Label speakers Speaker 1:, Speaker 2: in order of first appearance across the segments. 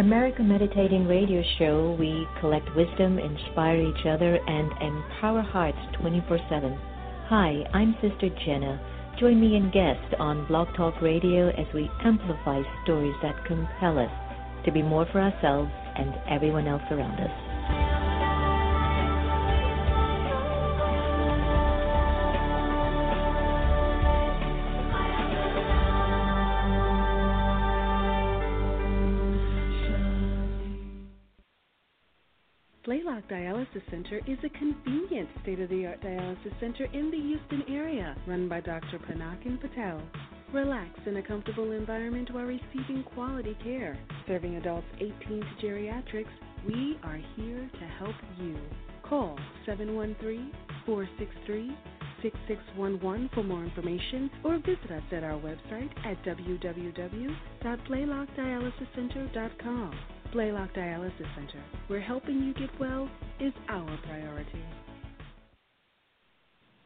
Speaker 1: America Meditating Radio Show, we collect wisdom, inspire each other, and empower hearts 24 7. Hi, I'm Sister Jenna. Join me and guest on Blog Talk Radio as we amplify stories that compel us to be more for ourselves and everyone else around us.
Speaker 2: Center is a convenient state-of-the-art dialysis center in the Houston area, run by Dr. Panakin Patel. Relax in a comfortable environment while receiving quality care. Serving adults 18 to geriatrics, we are here to help you. Call 713 463 6611 for more information or visit us at our website at www.blaylockdialysiscenter.com. Blaylock Dialysis Center, where helping you get well is our priority.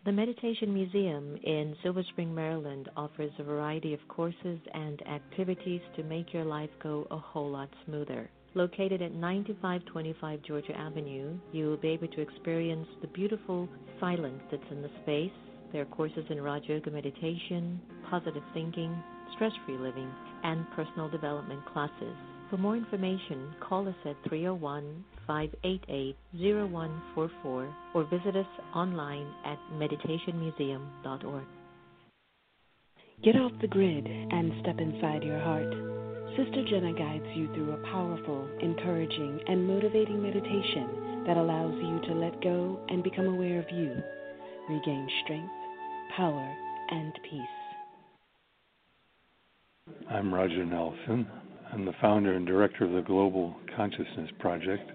Speaker 1: The Meditation Museum in Silver Spring, Maryland offers a variety of courses and activities to make your life go a whole lot smoother. Located at 9525 Georgia Avenue, you will be able to experience the beautiful silence that's in the space. There are courses in Raja Yoga meditation, positive thinking, stress free living, and personal development classes. For more information, call us at 301 588 0144 or visit us online at meditationmuseum.org.
Speaker 2: Get off the grid and step inside your heart. Sister Jenna guides you through a powerful, encouraging, and motivating meditation that allows you to let go and become aware of you, regain strength, power, and peace.
Speaker 3: I'm Roger Nelson. I'm the founder and director of the Global Consciousness Project,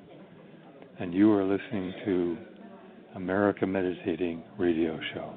Speaker 3: and you are listening to America Meditating Radio Show.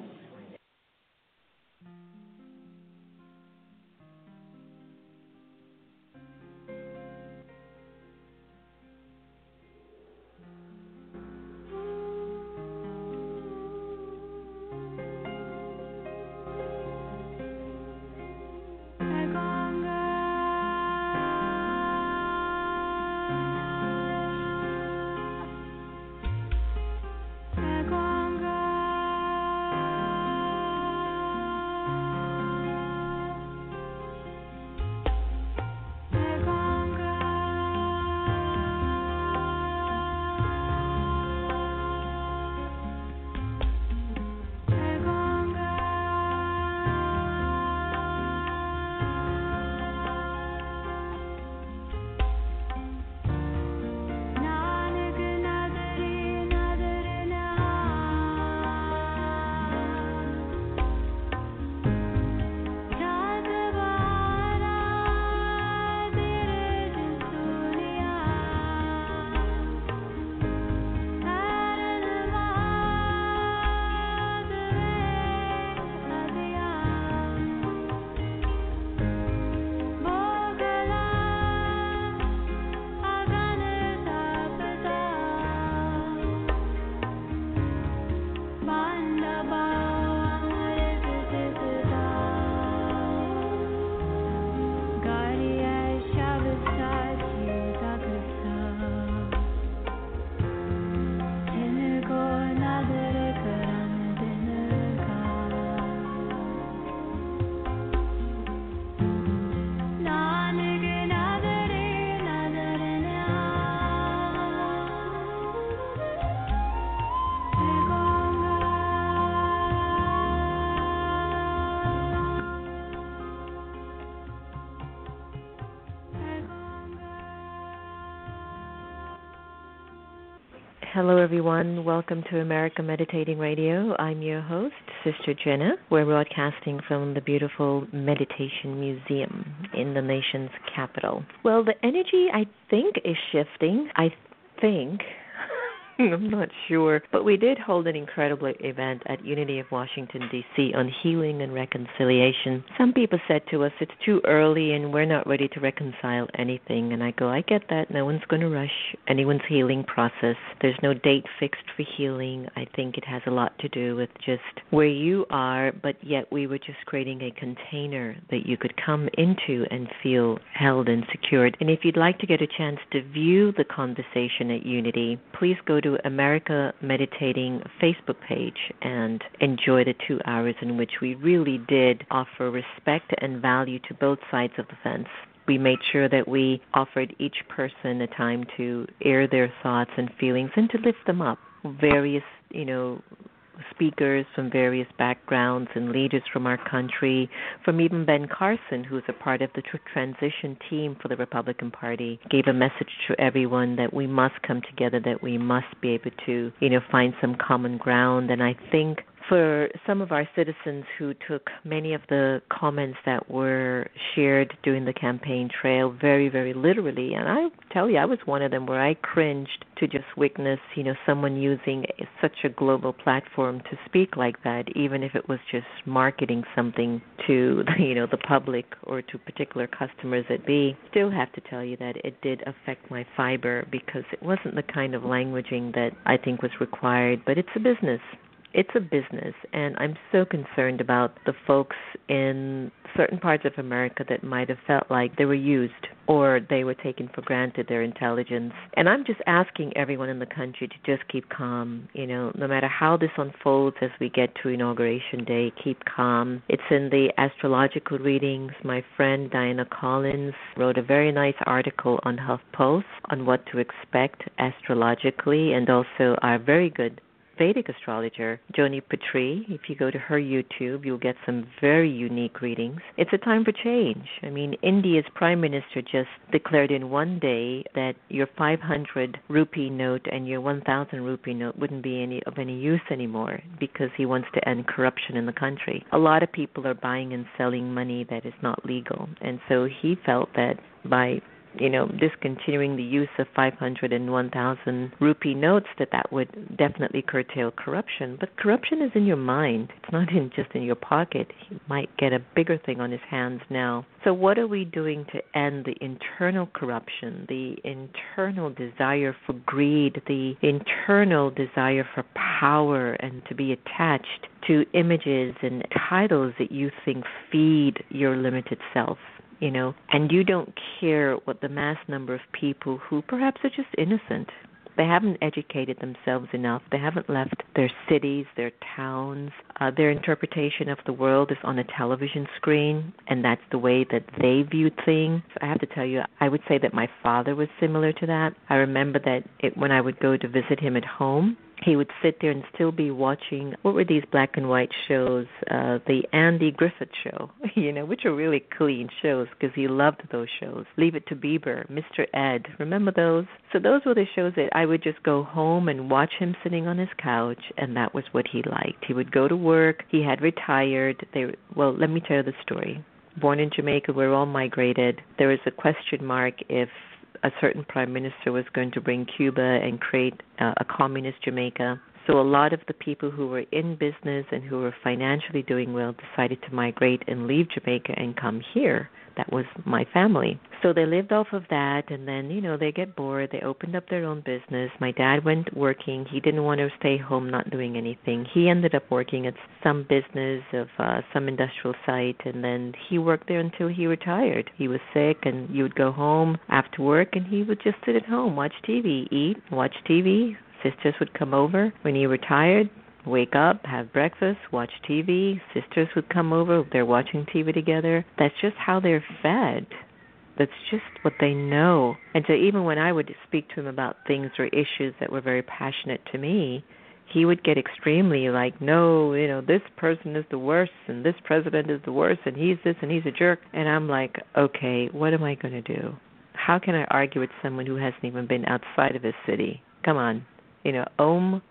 Speaker 1: Hello, everyone. Welcome to America Meditating Radio. I'm your host, Sister Jenna. We're broadcasting from the beautiful Meditation Museum in the nation's capital. Well, the energy, I think, is shifting. I think I'm not sure. But we did hold an incredible event at Unity of Washington, D.C. on healing and reconciliation. Some people said to us, it's too early and we're not ready to reconcile anything. And I go, I get that. No one's going to rush anyone's healing process. There's no date fixed for healing. I think it has a lot to do with just where you are, but yet we were just creating a container that you could come into and feel held and secured. And if you'd like to get a chance to view the conversation at Unity, please go to America Meditating Facebook page and enjoy the two hours in which we really did offer respect and value to both sides of the fence we made sure that we offered each person a time to air their thoughts and feelings and to lift them up. Various, you know, speakers from various backgrounds and leaders from our country, from even Ben Carson, who's a part of the transition team for the Republican Party, gave a message to everyone that we must come together, that we must be able to, you know, find some common ground. And I think for some of our citizens who took many of the comments that were shared during the campaign trail very, very literally, and I tell you, I was one of them where I cringed to just witness, you know, someone using such a global platform to speak like that, even if it was just marketing something to, you know, the public or to particular customers at B. Still have to tell you that it did affect my fiber because it wasn't the kind of languaging that I think was required, but it's a business it's a business, and I'm so concerned about the folks in certain parts of America that might have felt like they were used or they were taken for granted their intelligence. And I'm just asking everyone in the country to just keep calm. You know, no matter how this unfolds as we get to Inauguration Day, keep calm. It's in the astrological readings. My friend Diana Collins wrote a very nice article on HuffPost on what to expect astrologically, and also our very good Vedic astrologer, Joni Patry. If you go to her YouTube, you'll get some very unique readings. It's a time for change. I mean, India's prime minister just declared in one day that your 500 rupee note and your 1000 rupee note wouldn't be any of any use anymore because he wants to end corruption in the country. A lot of people are buying and selling money that is not legal, and so he felt that by you know, discontinuing the use of 500 and 1,000 rupee notes, that that would definitely curtail corruption. But corruption is in your mind; it's not in just in your pocket. He might get a bigger thing on his hands now. So, what are we doing to end the internal corruption, the internal desire for greed, the internal desire for power and to be attached to images and titles that you think feed your limited self? You know, and you don't care what the mass number of people who perhaps are just innocent. They haven't educated themselves enough. They haven't left their cities, their towns. Uh, their interpretation of the world is on a television screen, and that's the way that they viewed things. I have to tell you, I would say that my father was similar to that. I remember that it, when I would go to visit him at home, he would sit there and still be watching what were these black and white shows uh the andy griffith show you know which are really clean shows because he loved those shows. Leave it to beaver mr ed remember those? So those were the shows that i would just go home and watch him sitting on his couch and that was what he liked. He would go to work. He had retired. They well let me tell you the story. Born in jamaica we're all migrated. There is a question mark if a certain prime minister was going to bring Cuba and create uh, a communist Jamaica. So a lot of the people who were in business and who were financially doing well decided to migrate and leave Jamaica and come here that was my family. So they lived off of that and then, you know, they get bored, they opened up their own business. My dad went working. He didn't want to stay home not doing anything. He ended up working at some business of uh some industrial site and then he worked there until he retired. He was sick and you would go home after work and he would just sit at home, watch TV, eat, watch TV, sisters would come over. When he retired, wake up, have breakfast, watch TV. Sisters would come over, they're watching TV together. That's just how they're fed. That's just what they know. And so even when I would speak to him about things or issues that were very passionate to me, he would get extremely like, no, you know, this person is the worst and this president is the worst and he's this and he's a jerk. And I'm like, okay, what am I going to do? How can I argue with someone who hasn't even been outside of his city? Come on. You know, om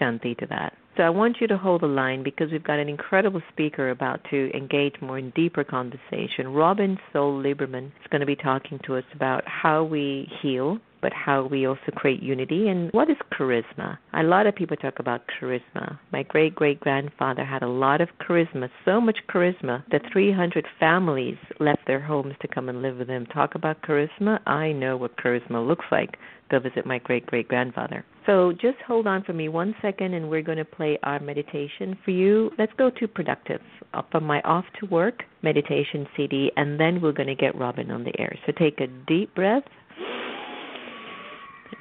Speaker 1: shanti to that. So I want you to hold the line because we've got an incredible speaker about to engage more in deeper conversation. Robin Sol Lieberman is going to be talking to us about how we heal but how we also create unity. And what is charisma? A lot of people talk about charisma. My great great grandfather had a lot of charisma, so much charisma that 300 families left their homes to come and live with him. Talk about charisma. I know what charisma looks like. Go visit my great great grandfather. So just hold on for me one second and we're going to play our meditation for you. Let's go to productive uh, from my off to work meditation CD and then we're going to get Robin on the air. So take a deep breath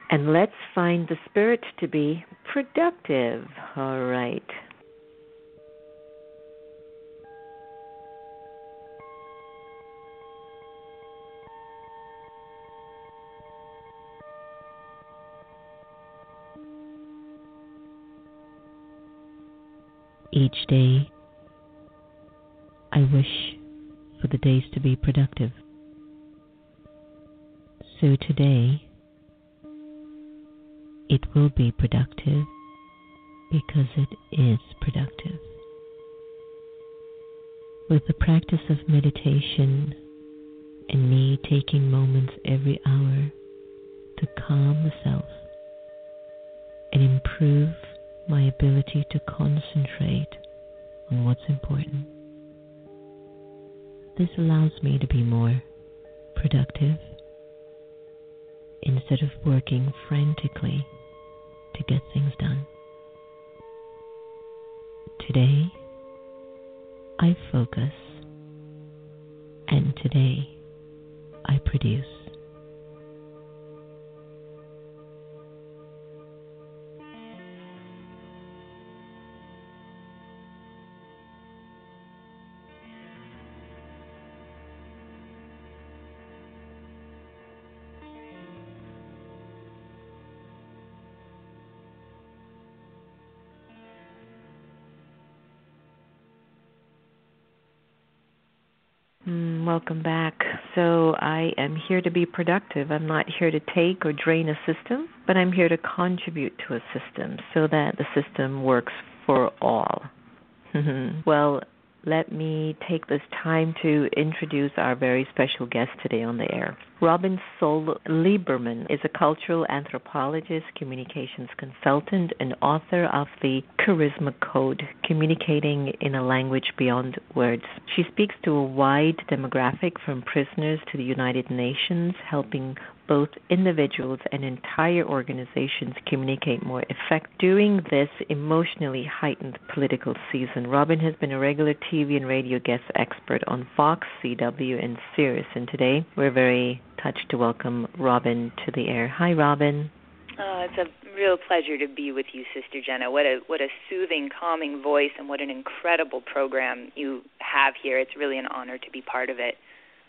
Speaker 1: and let's find the spirit to be productive. All right. Each day, I wish for the days to be productive. So today, it will be productive because it is productive. With the practice of meditation and me taking moments every hour to calm the self and improve my ability to concentrate on what's important. This allows me to be more productive instead of working frantically to get things done. Today, I focus, and today, I produce. Here to be productive. I'm not here to take or drain a system, but I'm here to contribute to a system so that the system works for all. Mm-hmm. well, let me take this time to introduce our very special guest today on the air. Robin Sol Lieberman is a cultural anthropologist, communications consultant, and author of the Charisma Code, Communicating in a Language Beyond Words. She speaks to a wide demographic from prisoners to the United Nations, helping both individuals and entire organizations communicate more effectively. During this emotionally heightened political season, Robin has been a regular TV and radio guest expert on Fox, CW, and Sirius. And today we're very touched to welcome Robin to the air. Hi, Robin.
Speaker 4: Oh, it's a real pleasure to be with you, Sister Jenna. What a what a soothing, calming voice, and what an incredible program you have here. It's really an honor to be part of it.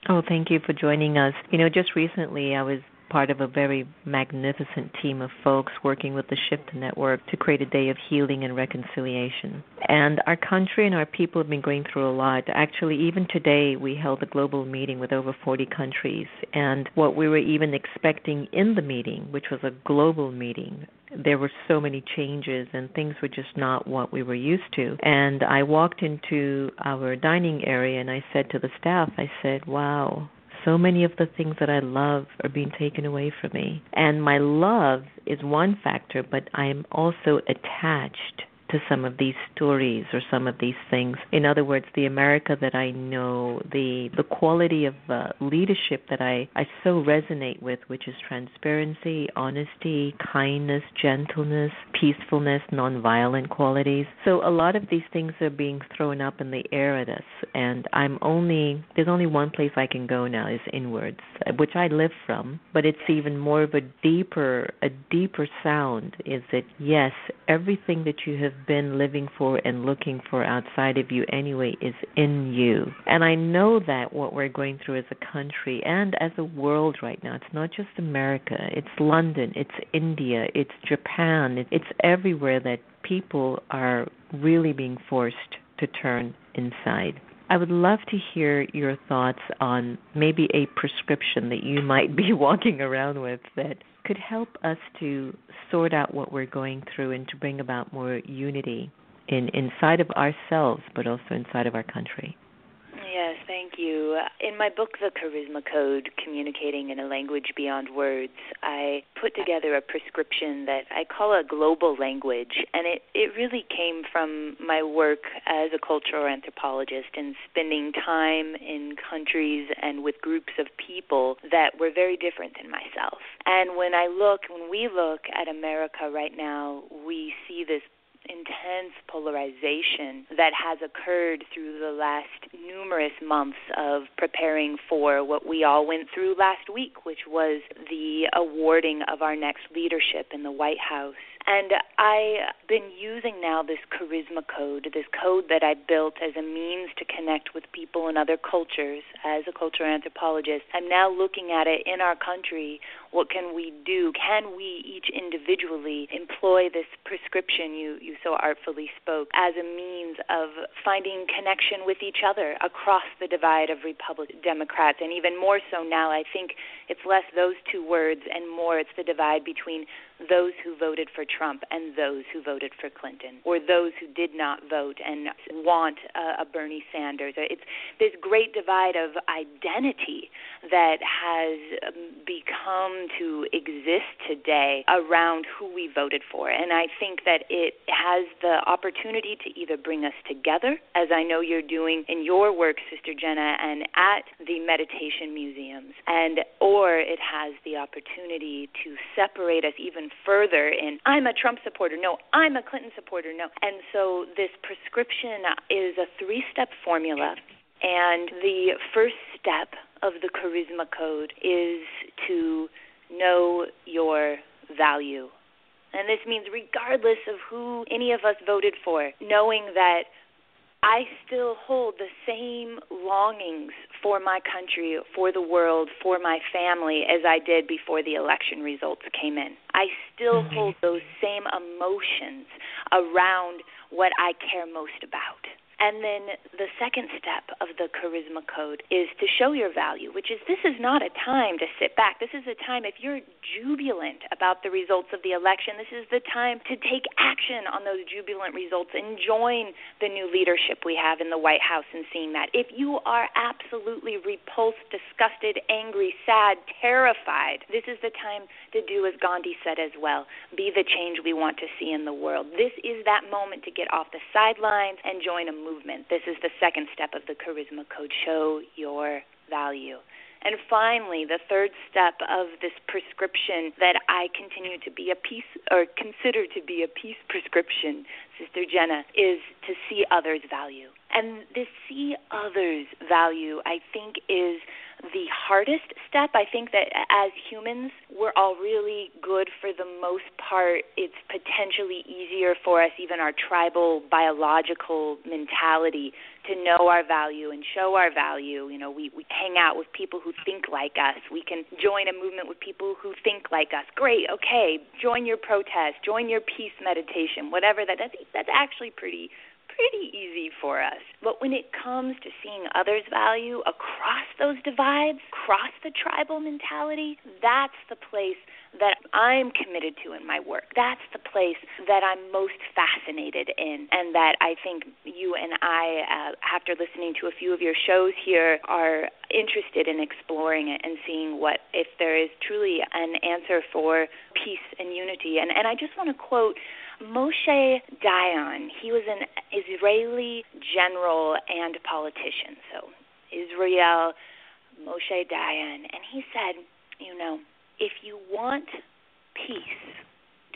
Speaker 1: Oh, thank you for joining us. You know, just recently I was part of a very magnificent team of folks working with the Shift Network to create a day of healing and reconciliation. And our country and our people have been going through a lot. Actually, even today, we held a global meeting with over 40 countries. And what we were even expecting in the meeting, which was a global meeting, there were so many changes and things were just not what we were used to. And I walked into our dining area and I said to the staff, I said, wow, so many of the things that I love are being taken away from me. And my love is one factor, but I am also attached to some of these stories or some of these things. In other words, the America that I know, the the quality of uh, leadership that I I so resonate with, which is transparency, honesty, kindness, gentleness, peacefulness, nonviolent qualities. So a lot of these things are being thrown up in the air at us, and I'm only there's only one place I can go now is inwards, which I live from. But it's even more of a deeper a deeper sound. Is that yes, everything that you have been living for and looking for outside of you anyway is in you. And I know that what we're going through as a country and as a world right now, it's not just America, it's London, it's India, it's Japan, it's everywhere that people are really being forced to turn inside. I would love to hear your thoughts on maybe a prescription that you might be walking around with that could help us to sort out what we're going through and to bring about more unity in inside of ourselves but also inside of our country.
Speaker 4: Yes, thank you. In my book, The Charisma Code Communicating in a Language Beyond Words, I put together a prescription that I call a global language. And it, it really came from my work as a cultural anthropologist and spending time in countries and with groups of people that were very different than myself. And when I look, when we look at America right now, we see this intense polarization that has occurred through the last numerous months of preparing for what we all went through last week, which was the awarding of our next leadership in the White House. And I've been using now this charisma code, this code that I built as a means to connect with people in other cultures as a cultural anthropologist. I'm now looking at it in our country. What can we do? Can we each individually employ this prescription you, you so artfully spoke as a means of finding connection with each other across the divide of Republican Democrats? And even more so now, I think it's less those two words and more it's the divide between those who voted for Trump and those who voted for Clinton, or those who did not vote and want a, a Bernie Sanders. It's this great divide of identity that has um, to exist today around who we voted for. And I think that it has the opportunity to either bring us together, as I know you're doing in your work, Sister Jenna, and at the meditation museums, and or it has the opportunity to separate us even further in I'm a Trump supporter, no, I'm a Clinton supporter, no. And so this prescription is a three step formula. And the first step of the charisma code is to know your value. And this means, regardless of who any of us voted for, knowing that I still hold the same longings for my country, for the world, for my family as I did before the election results came in. I still mm-hmm. hold those same emotions around what I care most about. And then the second step of the charisma code is to show your value, which is this is not a time to sit back. This is a time, if you're jubilant about the results of the election, this is the time to take action on those jubilant results and join the new leadership we have in the White House and seeing that. If you are absolutely repulsed, disgusted, angry, sad, terrified, this is the time to do as Gandhi said as well be the change we want to see in the world. This is that moment to get off the sidelines and join a movement movement. This is the second step of the charisma code show your value. And finally, the third step of this prescription that I continue to be a peace or consider to be a peace prescription, Sister Jenna, is to see others' value. And this see others' value, I think, is the hardest step. I think that as humans, we're all really good for the most part. It's potentially easier for us, even our tribal biological mentality, to know our value and show our value. You know, we, we hang out with people who think like us. We can join a movement with people who think like us. Great, okay, join your protest, join your peace meditation, whatever that. That's, that's actually pretty pretty easy for us. But when it comes to seeing others' value across those divides, across the tribal mentality, that's the place that I'm committed to in my work. That's the place that I'm most fascinated in, and that I think you and I, uh, after listening to a few of your shows here, are interested in exploring it and seeing what if there is truly an answer for peace and unity. And and I just want to quote Moshe Dayan, he was an Israeli general and politician. So, Israel, Moshe Dayan. And he said, you know, if you want peace,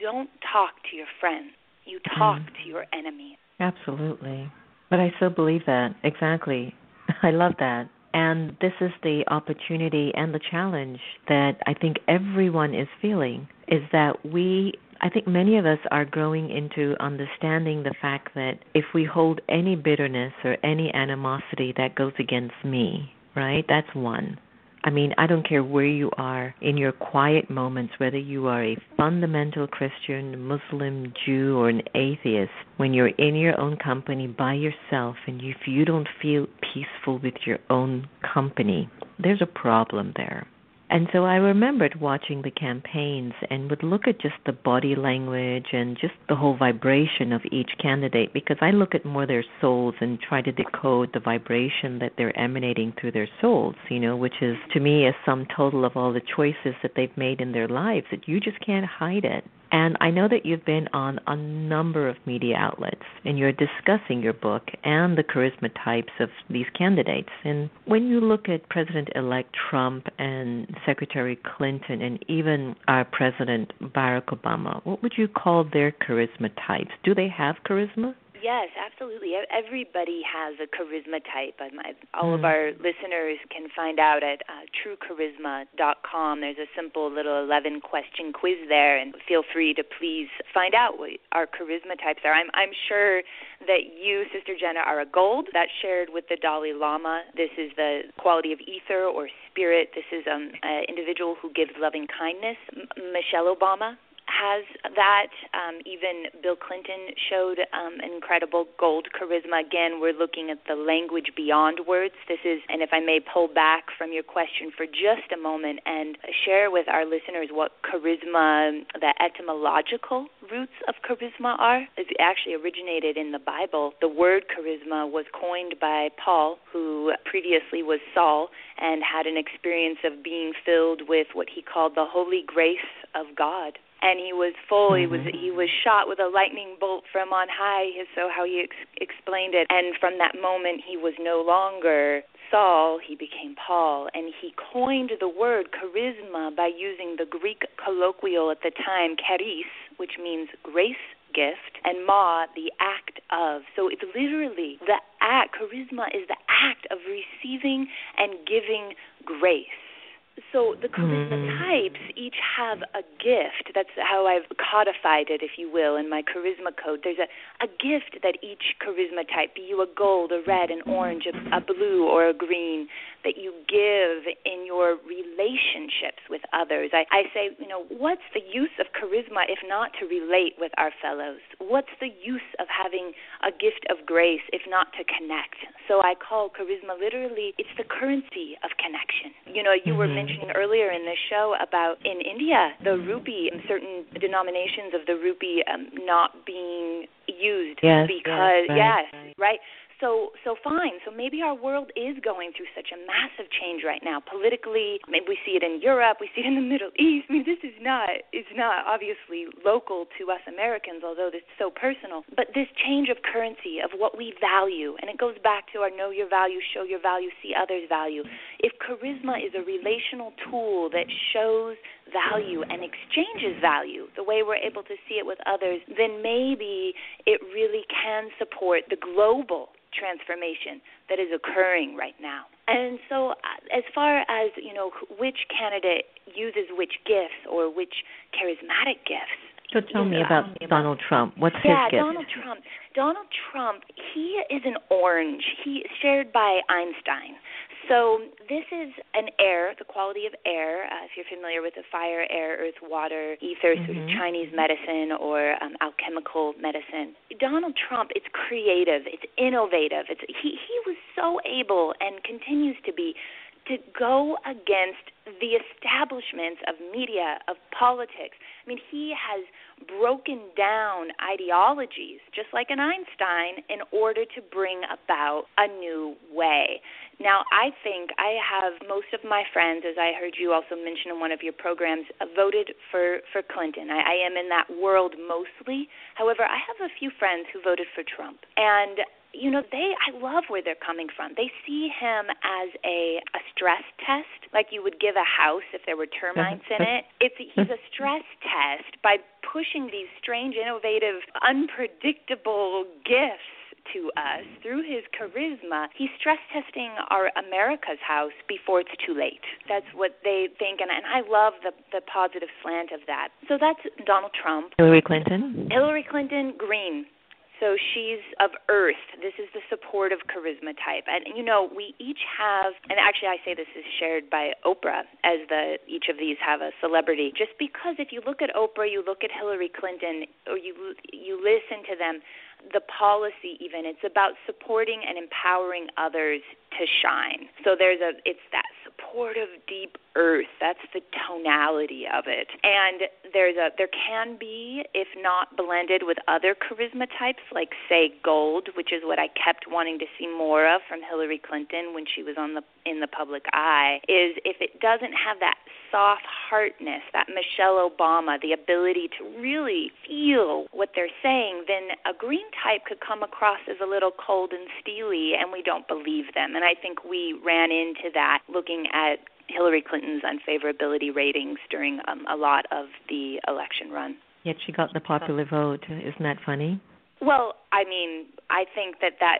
Speaker 4: don't talk to your friends. You talk mm. to your enemy.
Speaker 1: Absolutely. But I so believe that. Exactly. I love that. And this is the opportunity and the challenge that I think everyone is feeling is that we I think many of us are growing into understanding the fact that if we hold any bitterness or any animosity that goes against me, right? That's one. I mean, I don't care where you are in your quiet moments, whether you are a fundamental Christian, Muslim, Jew, or an atheist, when you're in your own company by yourself and if you don't feel peaceful with your own company, there's a problem there. And so I remembered watching the campaigns and would look at just the body language and just the whole vibration of each candidate because I look at more their souls and try to decode the vibration that they're emanating through their souls, you know, which is to me a sum total of all the choices that they've made in their lives that you just can't hide it. And I know that you've been on a number of media outlets and you're discussing your book and the charisma types of these candidates. And when you look at President elect Trump and Secretary Clinton and even our President Barack Obama, what would you call their charisma types? Do they have charisma?
Speaker 4: Yes, absolutely. Everybody has a charisma type. all of hmm. our listeners can find out at uh, truecharisma.com. There's a simple little 11 question quiz there, and feel free to please find out what our charisma types are. I'm, I'm sure that you, Sister Jenna, are a gold. That's shared with the Dalai Lama. This is the quality of ether or spirit. This is um, an individual who gives loving kindness. M- Michelle Obama has that. Um, even Bill Clinton showed um, incredible gold charisma. Again, we're looking at the language beyond words. This is, and if I may pull back from your question for just a moment and share with our listeners what charisma, the etymological roots of charisma are. It actually originated in the Bible. The word charisma was coined by Paul, who previously was Saul and had an experience of being filled with what he called the holy grace of God and he was full. Mm-hmm. He was mm-hmm. he was shot with a lightning bolt from on high. Is so how he ex- explained it. And from that moment, he was no longer Saul. He became Paul, and he coined the word charisma by using the Greek colloquial at the time, charis, which means grace gift, and ma, the act of. So it's literally the act. Charisma is the act of receiving and giving grace so the charisma types each have a gift. That's how I've codified it, if you will, in my charisma code. There's a, a gift that each charisma type, be you a gold, a red, an orange, a, a blue, or a green, that you give in your relationships with others. I, I say, you know, what's the use of charisma if not to relate with our fellows? What's the use of having a gift of grace if not to connect? So I call charisma literally, it's the currency of connection. You know, you mm-hmm. Mentioning earlier in the show about in India, the rupee, and certain denominations of the rupee um, not being used
Speaker 1: yes,
Speaker 4: because,
Speaker 1: yes, right,
Speaker 4: yes, right. So so fine. So maybe our world is going through such a massive change right now politically. Maybe we see it in Europe, we see it in the Middle East. I mean, this is not it's not obviously local to us Americans, although it's so personal. But this change of currency of what we value, and it goes back to our know your value, show your value, see others' value. If charisma is a relational tool that shows value and exchanges value the way we're able to see it with others, then maybe it really can support the global transformation that is occurring right now. And so, uh, as far as you know, which candidate uses which gifts or which charismatic gifts.
Speaker 1: So tell me about Donald Trump. What's
Speaker 4: yeah,
Speaker 1: his gift?
Speaker 4: Yeah, Donald Trump. Donald Trump. He is an orange. He is shared by Einstein. So this is an air, the quality of air. Uh, if you're familiar with the fire, air, earth, water, ether, mm-hmm. sort of. Chinese medicine or um, alchemical medicine. Donald Trump, it's creative, it's innovative. It's he he was so able and continues to be to go against the establishments of media, of politics. I mean, he has broken down ideologies, just like an Einstein, in order to bring about a new way. Now, I think I have most of my friends, as I heard you also mention in one of your programs, voted for for Clinton. I, I am in that world mostly. However, I have a few friends who voted for Trump, and you know they I love where they're coming from. They see him as a a stress test, like you would give a house if there were termites in it. It's he's a stress test by pushing these strange, innovative, unpredictable gifts to us through his charisma, he's stress testing our America's house before it's too late. That's what they think, and, and I love the the positive slant of that. So that's Donald Trump.
Speaker 1: Hillary Clinton.
Speaker 4: Hillary Clinton, green. So she's of earth. This is the supportive charisma type. And you know, we each have and actually I say this is shared by Oprah as the each of these have a celebrity. Just because if you look at Oprah, you look at Hillary Clinton or you you listen to them, the policy even. It's about supporting and empowering others to shine. So there's a it's that supportive deep earth. That's the tonality of it. And there's a there can be if not blended with other charisma types like say gold, which is what I kept wanting to see more of from Hillary Clinton when she was on the in the public eye is if it doesn't have that soft heartness, that Michelle Obama, the ability to really feel what they're saying, then a green type could come across as a little cold and steely and we don't believe them. And I think we ran into that looking at Hillary Clinton's unfavorability ratings during um, a lot of the election run.
Speaker 1: Yet she got the popular vote. Isn't that funny?
Speaker 4: Well, I mean, I think that that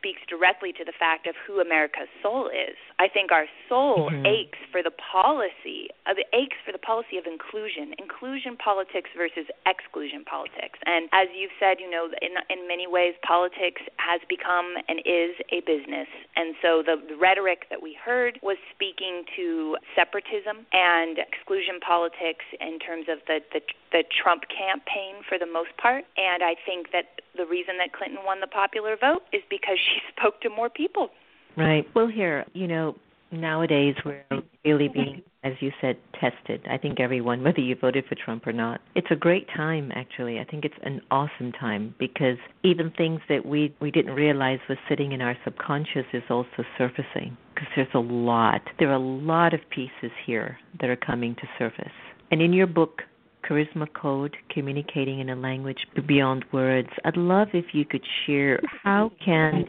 Speaker 4: speaks directly to the fact of who America's soul is. I think our soul mm-hmm. aches for the policy, it aches for the policy of inclusion, inclusion politics versus exclusion politics. And as you've said, you know, in in many ways, politics has become and is a business. And so the, the rhetoric that we heard was speaking to separatism and exclusion politics in terms of the the, the Trump campaign for the most part. And I think that the reason that Clinton won the popular vote is because she spoke to more people.
Speaker 1: Right. Well, here, you know, nowadays we're really being, as you said, tested. I think everyone, whether you voted for Trump or not, it's a great time. Actually, I think it's an awesome time because even things that we we didn't realize was sitting in our subconscious is also surfacing. Because there's a lot, there are a lot of pieces here that are coming to surface. And in your book, Charisma Code, Communicating in a Language Beyond Words. I'd love if you could share how can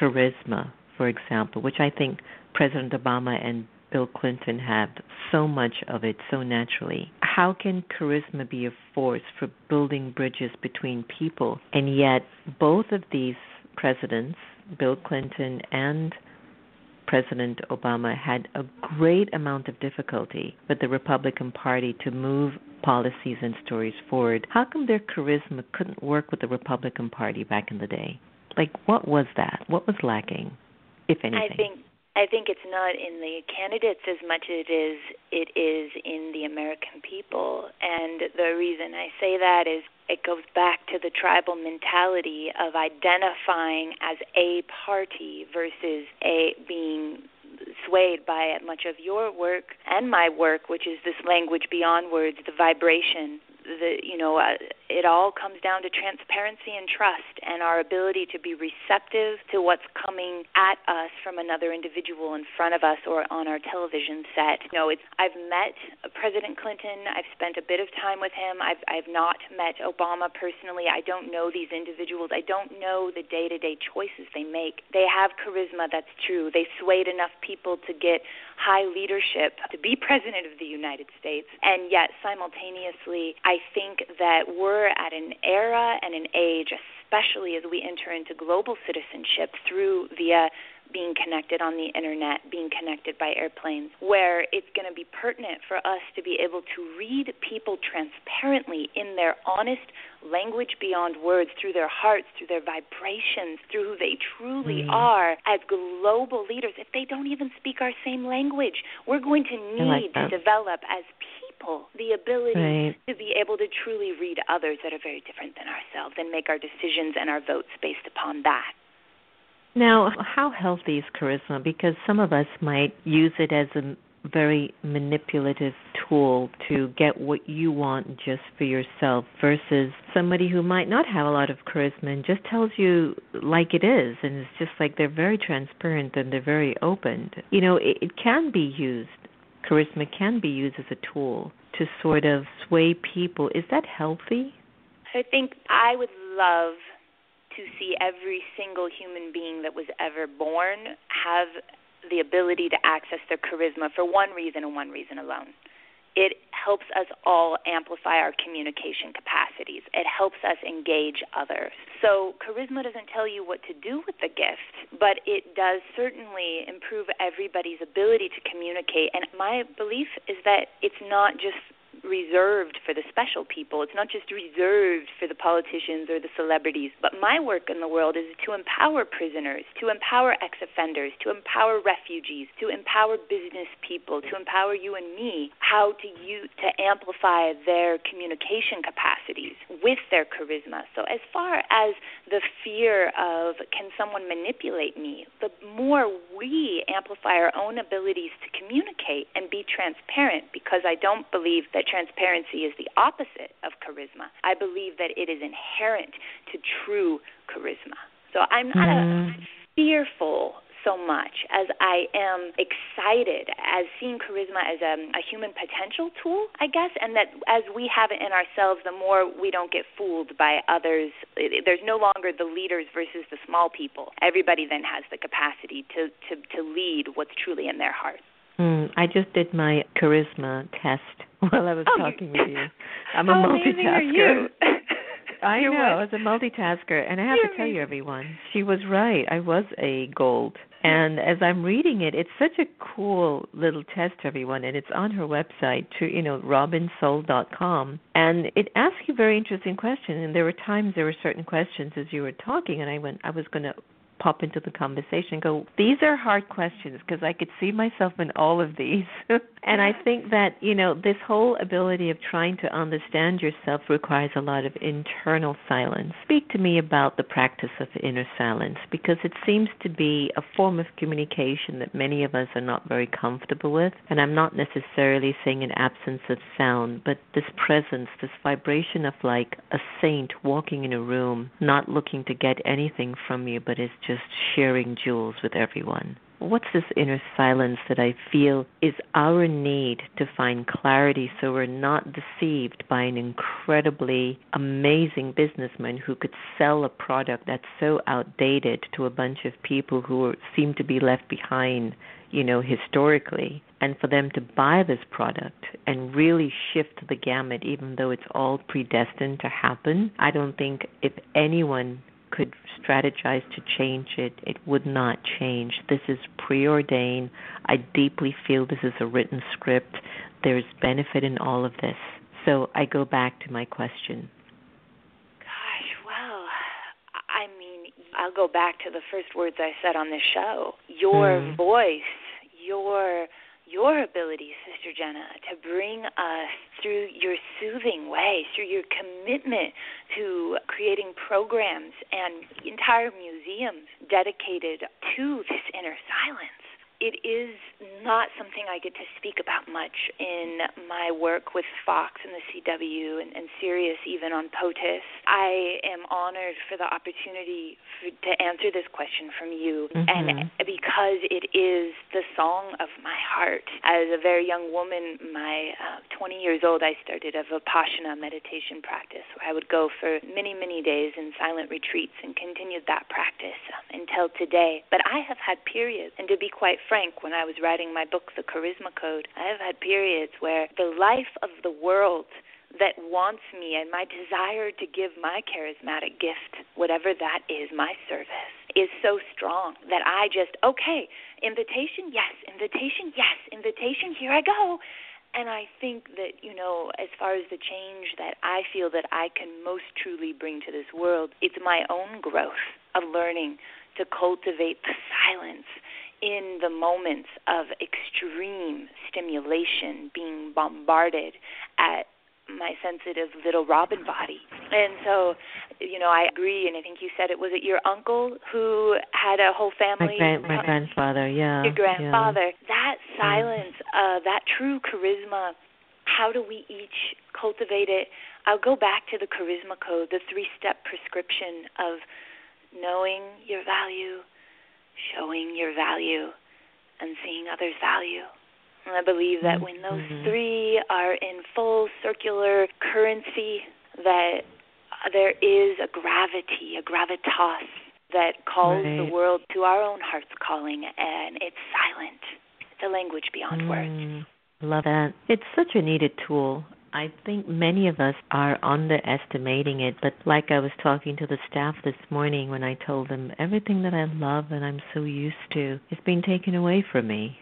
Speaker 1: charisma, for example, which I think President Obama and Bill Clinton have so much of it so naturally. How can charisma be a force for building bridges between people? And yet, both of these presidents, Bill Clinton and President Obama had a great amount of difficulty with the Republican Party to move policies and stories forward. How come their charisma couldn't work with the Republican Party back in the day? Like, what was that? What was lacking, if anything?
Speaker 4: I think I think it's not in the candidates as much as it is it is in the American people. And the reason I say that is it goes back to the tribal mentality of identifying as a party versus a being swayed by much of your work and my work, which is this language beyond words, the vibration the you know uh, it all comes down to transparency and trust and our ability to be receptive to what's coming at us from another individual in front of us or on our television set. You know, it's I've met President Clinton. I've spent a bit of time with him. I've I've not met Obama personally. I don't know these individuals. I don't know the day-to-day choices they make. They have charisma, that's true. They swayed enough people to get high leadership to be president of the United States. And yet simultaneously, I think that we're at an era and an age, especially as we enter into global citizenship through via being connected on the internet, being connected by airplanes, where it's going to be pertinent for us to be able to read people transparently in their honest language beyond words, through their hearts, through their vibrations, through who they truly mm. are as global leaders. If they don't even speak our same language, we're going to need like to develop as people people the ability right. to be able to truly read others that are very different than ourselves and make our decisions and our votes based upon that.
Speaker 1: Now, how healthy is charisma? Because some of us might use it as a very manipulative tool to get what you want just for yourself versus somebody who might not have a lot of charisma and just tells you like it is and it's just like they're very transparent and they're very open. You know, it, it can be used charisma can be used as a tool to sort of sway people. Is that healthy?
Speaker 4: I think I would love to see every single human being that was ever born have the ability to access their charisma for one reason and one reason alone it helps us all amplify our communication capacities. It helps us engage others. So, charisma doesn't tell you what to do with the gift, but it does certainly improve everybody's ability to communicate. And my belief is that it's not just reserved for the special people. It's not just reserved for the politicians or the celebrities. But my work in the world is to empower prisoners, to empower ex offenders, to empower refugees, to empower business people, to empower you and me how to use to amplify their communication capacities with their charisma. So, as far as the fear of can someone manipulate me, the more we amplify our own abilities to communicate and be transparent, because I don't believe that transparency is the opposite of charisma. I believe that it is inherent to true charisma. So, I'm not mm. fearful so much as I am excited as seeing charisma as a, a human potential tool, I guess, and that as we have it in ourselves, the more we don't get fooled by others. There's no longer the leaders versus the small people. Everybody then has the capacity to, to, to lead what's truly in their heart.
Speaker 1: Mm, I just did my charisma test while I was
Speaker 4: oh,
Speaker 1: talking with you. I'm
Speaker 4: a
Speaker 1: multitasker. I
Speaker 4: You're
Speaker 1: know,
Speaker 4: what?
Speaker 1: I was a multitasker, and I have
Speaker 4: You're
Speaker 1: to tell you, everyone, she was right. I was a gold, and as I'm reading it, it's such a cool little test, everyone, and it's on her website, to you know, robinsol.com, and it asks you very interesting questions. And there were times there were certain questions as you were talking, and I went, I was going to pop into the conversation and go, these are hard questions because I could see myself in all of these. and I think that, you know, this whole ability of trying to understand yourself requires a lot of internal silence. Speak to me about the practice of inner silence because it seems to be a form of communication that many of us are not very comfortable with. And I'm not necessarily saying an absence of sound, but this presence, this vibration of like a saint walking in a room, not looking to get anything from you, but is just sharing jewels with everyone. What's this inner silence that I feel is our need to find clarity so we're not deceived by an incredibly amazing businessman who could sell a product that's so outdated to a bunch of people who seem to be left behind, you know, historically, and for them to buy this product and really shift the gamut, even though it's all predestined to happen? I don't think if anyone could strategize to change it, it would not change. This is preordained. I deeply feel this is a written script. There's benefit in all of this. So I go back to my question.
Speaker 4: Gosh, well, I mean, I'll go back to the first words I said on this show. Your
Speaker 1: mm.
Speaker 4: voice, your your ability, Sister Jenna, to bring us through your soothing way, through your commitment to creating programs and entire museums dedicated to this inner silence it is not something I get to speak about much in my work with Fox and the CW and, and Sirius, even on POTUS. I am honored for the opportunity for, to answer this question from you,
Speaker 1: mm-hmm.
Speaker 4: and because it is the song of my heart. As a very young woman, my uh, 20 years old, I started a Vipassana meditation practice where I would go for many, many days in silent retreats and continued that practice um, until today. But I have had periods, and to be quite frank, when I was writing my book, The Charisma Code, I have had periods where the life of the world that wants me and my desire to give my charismatic gift, whatever that is, my service, is so strong that I just, okay, invitation, yes, invitation, yes, invitation, here I go. And I think that, you know, as far as the change that I feel that I can most truly bring to this world, it's my own growth of learning to cultivate the silence in the moments of extreme stimulation, being bombarded at my sensitive little robin body. And so, you know, I agree. And I think you said it was it your uncle who had a whole family.
Speaker 1: My, grand, my grandfather, yeah.
Speaker 4: Your grandfather.
Speaker 1: Yeah.
Speaker 4: That silence, uh, that true charisma. How do we each cultivate it? I'll go back to the charisma code, the three-step prescription of knowing your value, showing your value and seeing others' value. And I believe that when those
Speaker 1: mm-hmm.
Speaker 4: three are in full circular currency, that there is a gravity, a gravitas that calls
Speaker 1: right.
Speaker 4: the world to our own heart's calling, and it's silent. It's a language beyond
Speaker 1: mm,
Speaker 4: words.
Speaker 1: Love that. It's such a needed tool. I think many of us are underestimating it, but like I was talking to the staff this morning when I told them everything that I love and I'm so used to is being taken away from me.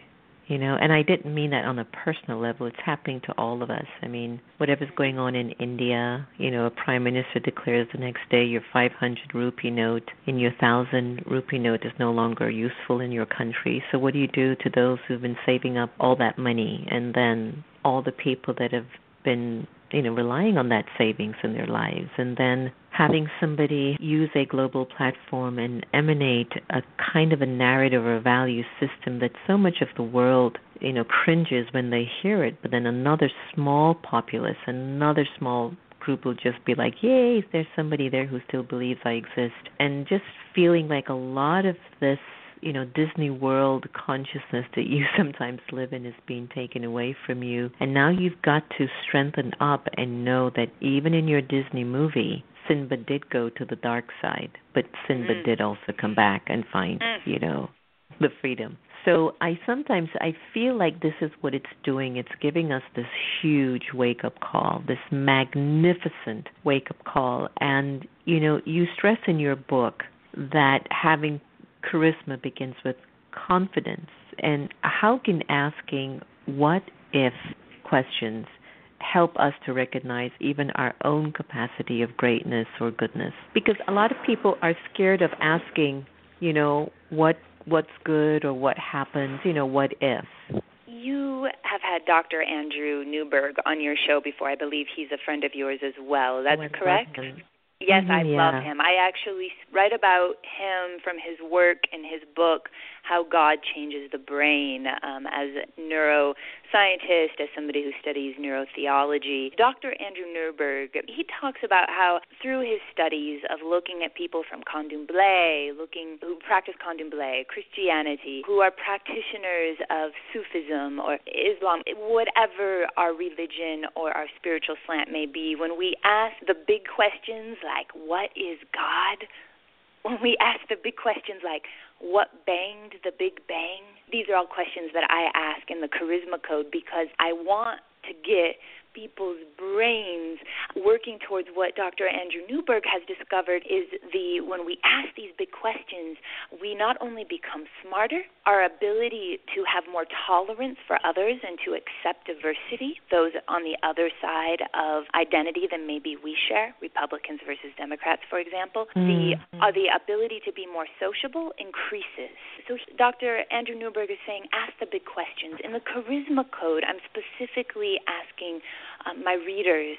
Speaker 1: You know, and I didn't mean that on a personal level. It's happening to all of us. I mean, whatever's going on in India, you know, a prime minister declares the next day your 500 rupee note in your 1000 rupee note is no longer useful in your country. So what do you do to those who've been saving up all that money and then all the people that have been you know relying on that savings in their lives. And then having somebody use a global platform and emanate a kind of a narrative or a value system that so much of the world you know cringes when they hear it but then another small populace another small group will just be like yay there's somebody there who still believes i exist. And just feeling like a lot of this you know Disney World consciousness that you sometimes live in is being taken away from you and now you've got to strengthen up and know that even in your Disney movie Simba did go to the dark side but Simba mm. did also come back and find mm. you know the freedom so I sometimes I feel like this is what it's doing. It's giving us this huge wake up call, this magnificent wake up call. And you know, you stress in your book that having charisma begins with confidence. And how can asking what if questions help us to recognize even our own capacity of greatness or goodness? Because a lot of people are scared of asking, you know, what what's good or what happens, you know, what if.
Speaker 4: You have had Dr. Andrew Newberg on your show before. I believe he's a friend of yours as well. That's
Speaker 1: oh,
Speaker 4: correct? Yes, I
Speaker 1: yeah.
Speaker 4: love him. I actually write about him from his work in his book, How God Changes the Brain, um, as a neuroscientist, as somebody who studies neurotheology. Dr. Andrew Newberg, he talks about how through his studies of looking at people from Candomblé, looking who practice Candomblé, Christianity, who are practitioners of Sufism or Islam, whatever our religion or our spiritual slant may be, when we ask the big questions like, what is God? When we ask the big questions like, what banged the Big Bang? These are all questions that I ask in the Charisma Code because I want to get people's brains working towards what Dr. Andrew Newberg has discovered is the when we ask these big questions, we not only become smarter, our ability to have more tolerance for others and to accept diversity, those on the other side of identity than maybe we share, Republicans versus Democrats, for example, mm-hmm. the uh, the ability to be more sociable increases. So Dr. Andrew Newberg is saying ask the big questions. In the charisma code, I'm specifically asking um, my readers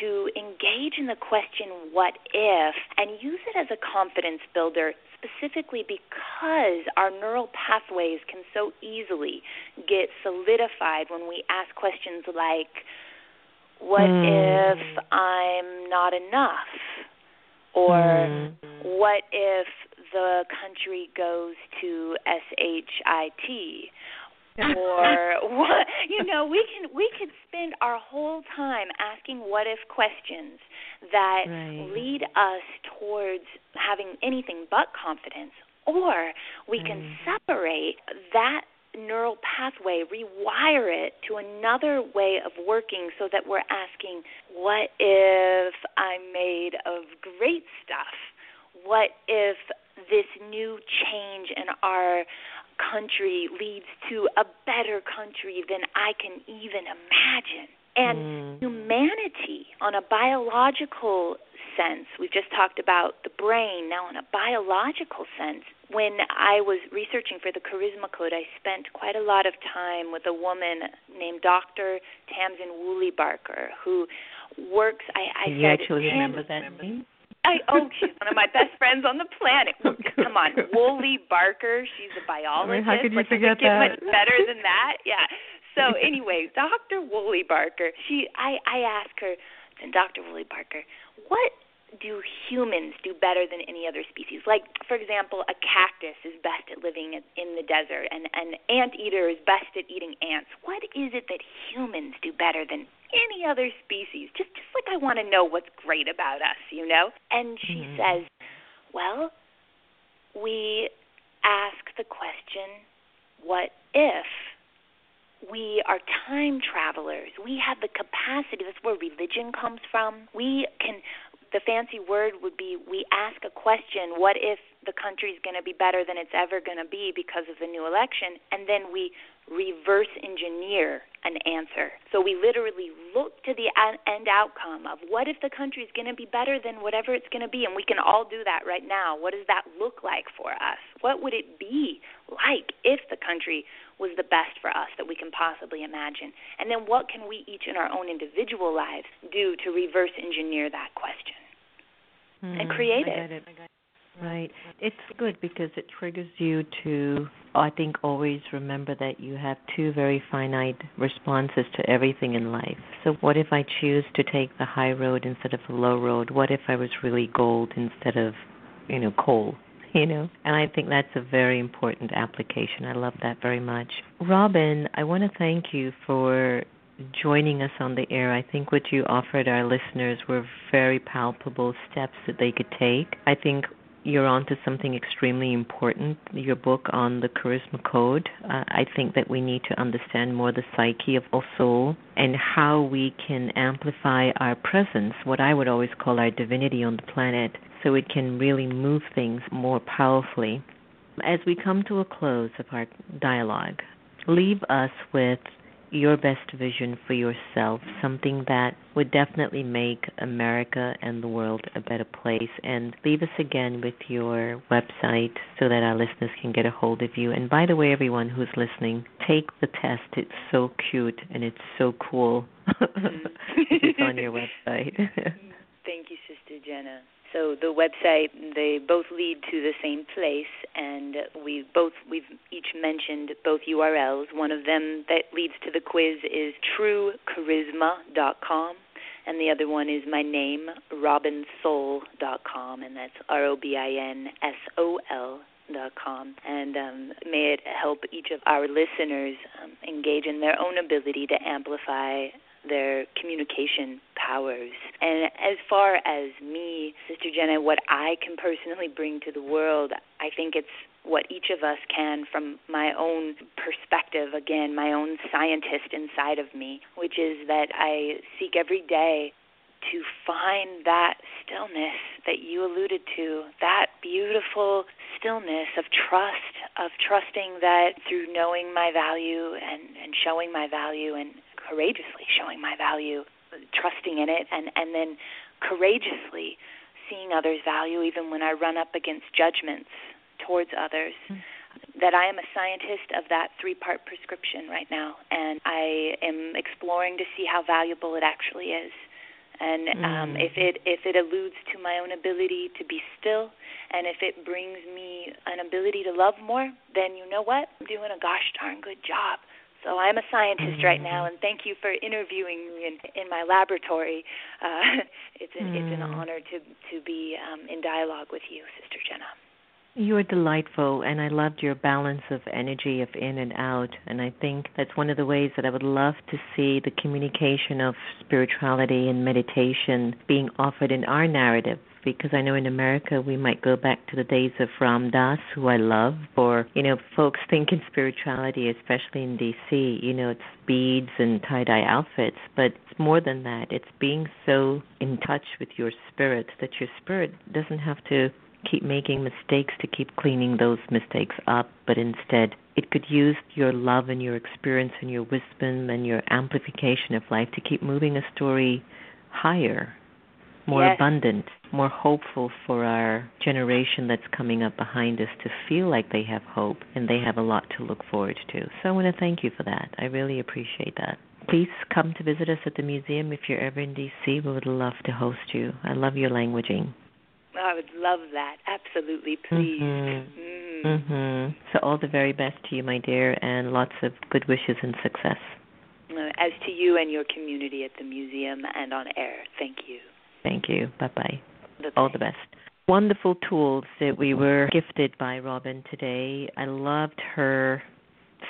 Speaker 4: to engage in the question, what if, and use it as a confidence builder specifically because our neural pathways can so easily get solidified when we ask questions like, what mm. if I'm not enough? Or mm. what if the country goes to SHIT? Or what you know we can we could spend our whole time asking what if questions that
Speaker 1: right.
Speaker 4: lead us towards having anything but confidence or we can separate that neural pathway rewire it to another way of working so that we're asking what if i'm made of great stuff what if this new change in our country leads to a better country than I can even imagine. And mm. humanity, on a biological sense, we've just talked about the brain, now on a biological sense, when I was researching for the Charisma Code, I spent quite a lot of time with a woman named Dr. Tamsin Woolley Barker, who works. I, I
Speaker 1: you
Speaker 4: said,
Speaker 1: actually remember that name?
Speaker 4: I oh, she's one of my best friends on the planet. Come on, Woolley Barker. She's a biologist.
Speaker 1: how could you
Speaker 4: like,
Speaker 1: forget
Speaker 4: get
Speaker 1: that?
Speaker 4: much better than that? Yeah. So anyway, Dr. Woolley Barker. She, I, I asked her, and Dr. Woolley Barker, what do humans do better than any other species? Like, for example, a cactus is best at living in the desert, and an anteater is best at eating ants. What is it that humans do better than any other species. Just just like I want to know what's great about us, you know? And she mm-hmm. says, "Well, we ask the question, what if we are time travelers? We have the capacity, that's where religion comes from. We can the fancy word would be we ask a question, what if the country's going to be better than it's ever going to be because of the new election, and then we reverse engineer an answer. So we literally look to the end outcome of what if the country is going to be better than whatever it's going to be, and we can all do that right now. What does that look like for us? What would it be like if the country was the best for us that we can possibly imagine? And then what can we each in our own individual lives do to reverse engineer that question
Speaker 1: mm,
Speaker 4: and create
Speaker 1: it? it. Right. It's good because it triggers you to, I think, always remember that you have two very finite responses to everything in life. So, what if I choose to take the high road instead of the low road? What if I was really gold instead of, you know, coal? You know, and I think that's a very important application. I love that very much. Robin, I want to thank you for joining us on the air. I think what you offered our listeners were very palpable steps that they could take. I think you're onto something extremely important. Your book on the charisma code. Uh, I think that we need to understand more the psyche of our soul and how we can amplify our presence, what I would always call our divinity on the planet, so it can really move things more powerfully. As we come to a close of our dialogue, leave us with your best vision for yourself, something that would definitely make America and the world a better place. And leave us again with your website so that our listeners can get a hold of you. And by the way, everyone who's listening, take the test. It's so cute and it's so cool. it's on your website.
Speaker 4: Thank you, Sister Jenna. So the website they both lead to the same place, and we both we've each mentioned both URLs. One of them that leads to the quiz is truecharisma.com, and the other one is my name robinsol.com, and that's R O B I N S O L dot com and um, may it help each of our listeners um, engage in their own ability to amplify their communication powers. And as far as me, Sister Jenna, what I can personally bring to the world, I think it's what each of us can from my own perspective, again, my own scientist inside of me, which is that I seek every day to find that stillness that you alluded to, that beautiful stillness of trust, of trusting that through knowing my value and, and showing my value and courageously showing my value, trusting in it, and, and then courageously seeing others' value even when I run up against judgments towards others. Mm. That I am a scientist of that three part prescription right now, and I am exploring to see how valuable it actually is. And um, mm. if it if it alludes to my own ability to be still, and if it brings me an ability to love more, then you know what? I'm doing a gosh darn good job. So I'm a scientist right now, and thank you for interviewing me in, in my laboratory. Uh, it's an mm. it's an mm. honor to to be um, in dialogue with you, Sister Jenna.
Speaker 1: You are delightful, and I loved your balance of energy of in and out. And I think that's one of the ways that I would love to see the communication of spirituality and meditation being offered in our narrative because I know in America we might go back to the days of Ram Dass, who I love, or, you know, folks think in spirituality, especially in DC, you know, it's beads and tie dye outfits, but it's more than that. It's being so in touch with your spirit that your spirit doesn't have to keep making mistakes to keep cleaning those mistakes up, but instead it could use your love and your experience and your wisdom and your amplification of life to keep moving a story higher more
Speaker 4: yes.
Speaker 1: abundant, more hopeful for our generation that's coming up behind us to feel like they have hope and they have a lot to look forward to. So I want to thank you for that. I really appreciate that. Please come to visit us at the museum if you're ever in DC. We would love to host you. I love your languaging.
Speaker 4: I would love that. Absolutely, please.
Speaker 1: Mm-hmm. Mm. Mm-hmm. So all the very best to you, my dear, and lots of good wishes and success.
Speaker 4: Uh, as to you and your community at the museum and on air. Thank you.
Speaker 1: Thank you. Bye bye. All the best. Wonderful tools that we were gifted by Robin today. I loved her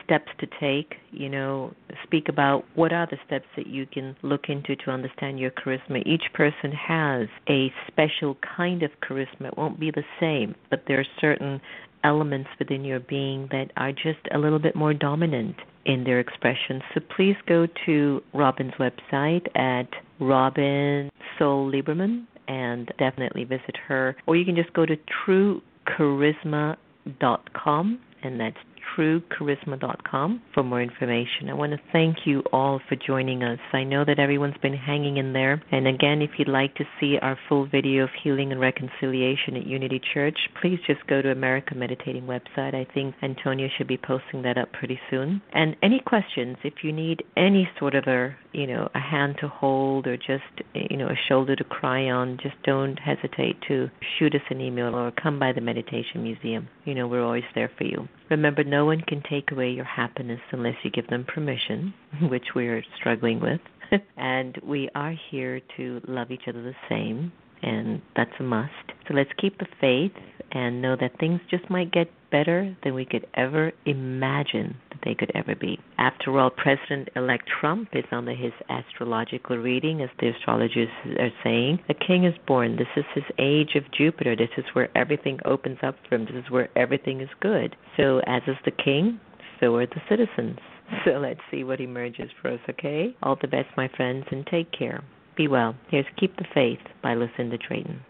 Speaker 1: steps to take, you know, speak about what are the steps that you can look into to understand your charisma. Each person has a special kind of charisma. It won't be the same, but there are certain elements within your being that are just a little bit more dominant in their expression. So please go to Robin's website at Robin Sol Lieberman and definitely visit her. Or you can just go to truecharisma.com and that's
Speaker 3: truecharisma.com for more information. I want to thank you all for joining us. I know that everyone's been hanging in there. And again, if you'd like to see our full video of healing and reconciliation at Unity Church, please just go to America Meditating website. I think Antonia should be posting that up pretty soon. And any questions, if you need any sort of a you know a hand to hold or just you know a shoulder to cry on, just don't hesitate to shoot us an email or come by the Meditation Museum. You know we're always there for you. Remember, no one can take away your happiness unless you give them permission, which we're struggling with. and we are here to love each other the same, and that's a must. So let's keep the faith and know that things just might get better than we could ever imagine that they could ever be. After all, President elect Trump is under his astrological reading, as the astrologers are saying. A king is born. This is his age of Jupiter. This is where everything opens up for him. This is where everything is good. So, as is the king, so are the citizens. So, let's see what emerges for us, okay? All the best, my friends, and take care. Be well. Here's Keep the Faith by Lucinda Drayton.